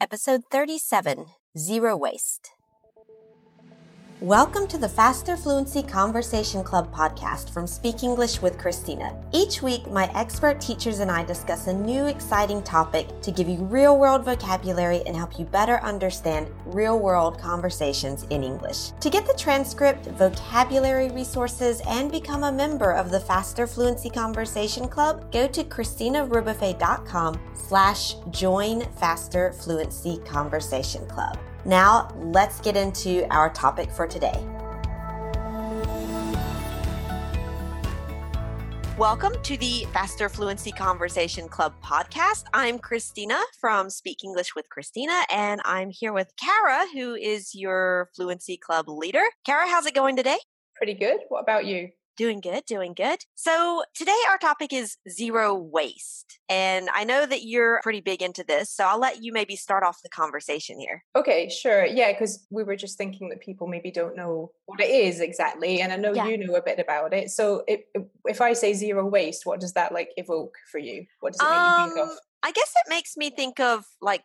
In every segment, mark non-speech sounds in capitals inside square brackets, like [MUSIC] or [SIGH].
episode 37 Zero Waste. Welcome to the Faster Fluency Conversation Club podcast from Speak English with Christina. Each week, my expert teachers and I discuss a new exciting topic to give you real world vocabulary and help you better understand real world conversations in English. To get the transcript, vocabulary resources, and become a member of the Faster Fluency Conversation Club, go to christinarebuffet.com slash join Faster Fluency Conversation Club. Now, let's get into our topic for today. Welcome to the Faster Fluency Conversation Club podcast. I'm Christina from Speak English with Christina, and I'm here with Kara, who is your Fluency Club leader. Kara, how's it going today? Pretty good. What about you? Doing good, doing good. So today our topic is zero waste. And I know that you're pretty big into this, so I'll let you maybe start off the conversation here. Okay, sure. Yeah, because we were just thinking that people maybe don't know what it is exactly. And I know yeah. you know a bit about it. So if, if I say zero waste, what does that like evoke for you? What does it make um, you think of? Um, I guess it makes me think of like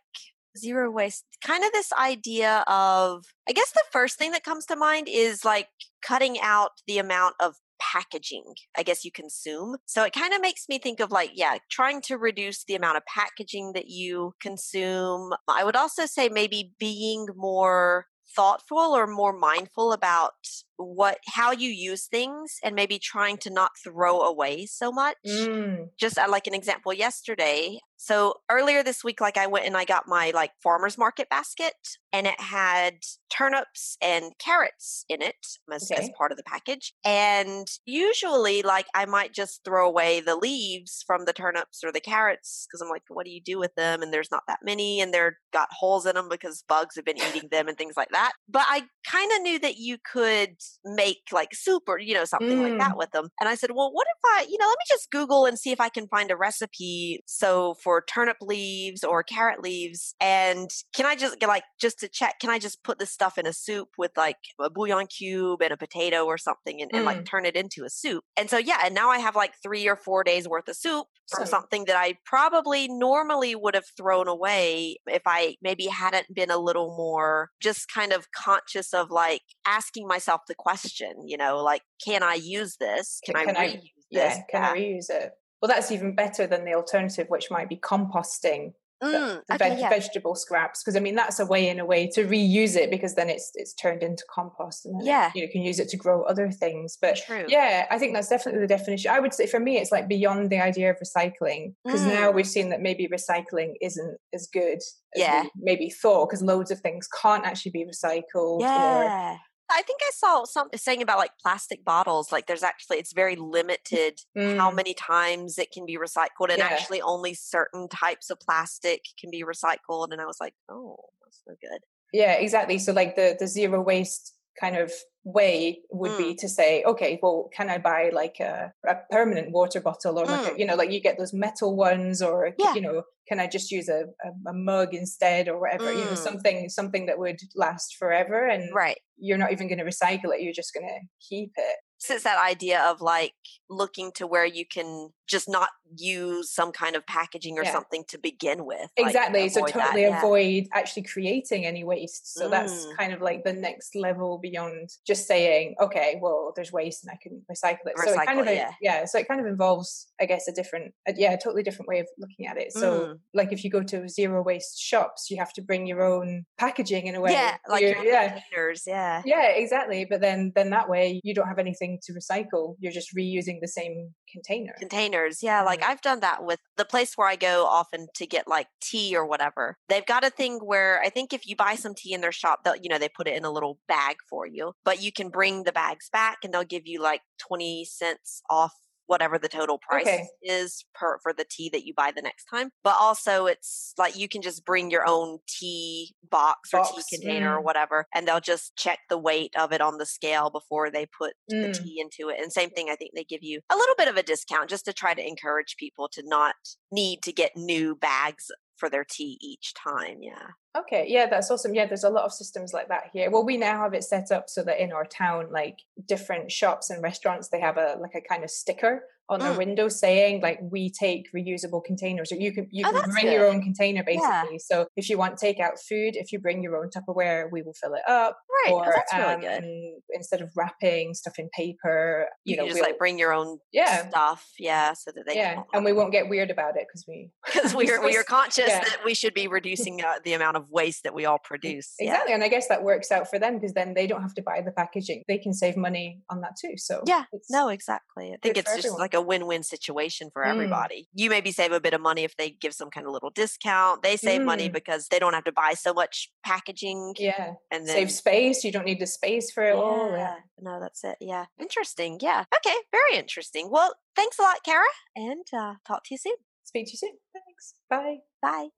zero waste kind of this idea of i guess the first thing that comes to mind is like cutting out the amount of packaging, I guess you consume. So it kind of makes me think of like, yeah, trying to reduce the amount of packaging that you consume. I would also say maybe being more thoughtful or more mindful about what how you use things and maybe trying to not throw away so much mm. just uh, like an example yesterday so earlier this week, like I went and I got my like farmer's market basket and it had turnips and carrots in it as, okay. as part of the package. And usually like I might just throw away the leaves from the turnips or the carrots because I'm like, what do you do with them? And there's not that many and they're got holes in them because bugs have been eating them and things like that. But I kind of knew that you could make like soup or, you know, something mm. like that mm. with them. And I said, well, what if I, you know, let me just Google and see if I can find a recipe. So for turnip leaves or carrot leaves. And can I just get like, just to check, can I just put this stuff in a soup with like a bouillon cube and a potato or something and, mm. and like mm. turn it into a soup? And so, yeah, and now I have like three or four days worth of soup from something that I probably normally would have thrown away if I maybe hadn't been a little more just kind of conscious of like asking myself the question, you know, like, can I use this? Can, can I reuse I, this? Yeah, can yeah. I reuse it? well, that's even better than the alternative, which might be composting mm, the, okay, veg- yeah. vegetable scraps. Because I mean, that's a way in a way to reuse it because then it's it's turned into compost, and then yeah, it, you, know, can use it to grow other things. But True. yeah, I think that's definitely the definition. I would say for me, it's like beyond the idea of recycling because mm. now we've seen that maybe recycling isn't as good as yeah. maybe thought because loads of things can't actually be recycled. Yeah. Or, I think I saw something saying about like plastic bottles. Like there's actually it's very limited mm. how many times it can be recycled, and yeah. actually only certain types of plastic can be recycled. And I was like, oh, that's so good. Yeah, exactly. So like the the zero waste kind of way would mm. be to say okay well can i buy like a, a permanent water bottle or like mm. a, you know like you get those metal ones or yeah. you know can i just use a, a, a mug instead or whatever mm. you know mm. something something that would last forever and right you're not even going to recycle it you're just going to keep it so it's that idea of like looking to where you can just not use some kind of packaging or yeah. something to begin with. Exactly. Like, so totally that, avoid yeah. actually creating any waste. So mm. that's kind of like the next level beyond just saying, okay, well, there's waste and I can recycle it. Recycle, so it kind of yeah. yeah. So it kind of involves, I guess, a different, a, yeah, a totally different way of looking at it. So mm. like if you go to zero waste shops, you have to bring your own packaging in a way. Yeah, like your yeah. containers. Yeah. Yeah, exactly. But then then that way you don't have anything to recycle. You're just reusing the same container. Containers. Yeah. Like mm-hmm. I've done that with the place where I go often to get like tea or whatever. They've got a thing where I think if you buy some tea in their shop, they'll, you know, they put it in a little bag for you, but you can bring the bags back and they'll give you like 20 cents off whatever the total price okay. is per for the tea that you buy the next time. But also it's like you can just bring your own tea box, box. or tea container mm. or whatever, and they'll just check the weight of it on the scale before they put mm. the tea into it. And same thing, I think they give you a little bit of a discount just to try to encourage people to not need to get new bags for their tea each time. Yeah. Okay, yeah, that's awesome. Yeah, there's a lot of systems like that here. Well, we now have it set up so that in our town, like different shops and restaurants, they have a like a kind of sticker on their mm. window saying like we take reusable containers or you can you oh, can bring good. your own container basically yeah. so if you want takeout food if you bring your own tupperware we will fill it up right oh, or oh, really um, instead of wrapping stuff in paper you, you know just we'll, like bring your own yeah stuff yeah so that they yeah and we won't get weird about it [LAUGHS] because we because we are we are conscious yeah. that we should be reducing uh, the amount of waste that we all produce exactly yeah. and i guess that works out for them because then they don't have to buy the packaging they can save money on that too so yeah no exactly i think it's just everyone. like a win-win situation for mm. everybody. You maybe save a bit of money if they give some kind of little discount. They save mm. money because they don't have to buy so much packaging yeah. and then, save space. You don't need the space for it yeah. all yeah. No that's it. Yeah. Interesting. Yeah. Okay. Very interesting. Well thanks a lot kara and uh, talk to you soon. Speak to you soon. Thanks. Bye. Bye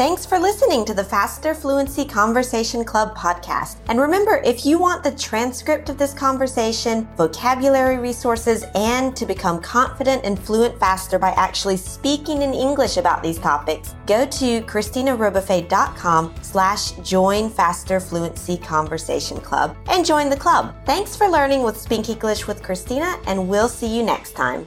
Thanks for listening to the Faster Fluency Conversation Club podcast. And remember, if you want the transcript of this conversation, vocabulary resources, and to become confident and fluent faster by actually speaking in English about these topics, go to christinarebuffet.com slash join Faster Fluency Conversation Club and join the club. Thanks for learning with Speak English with Christina, and we'll see you next time.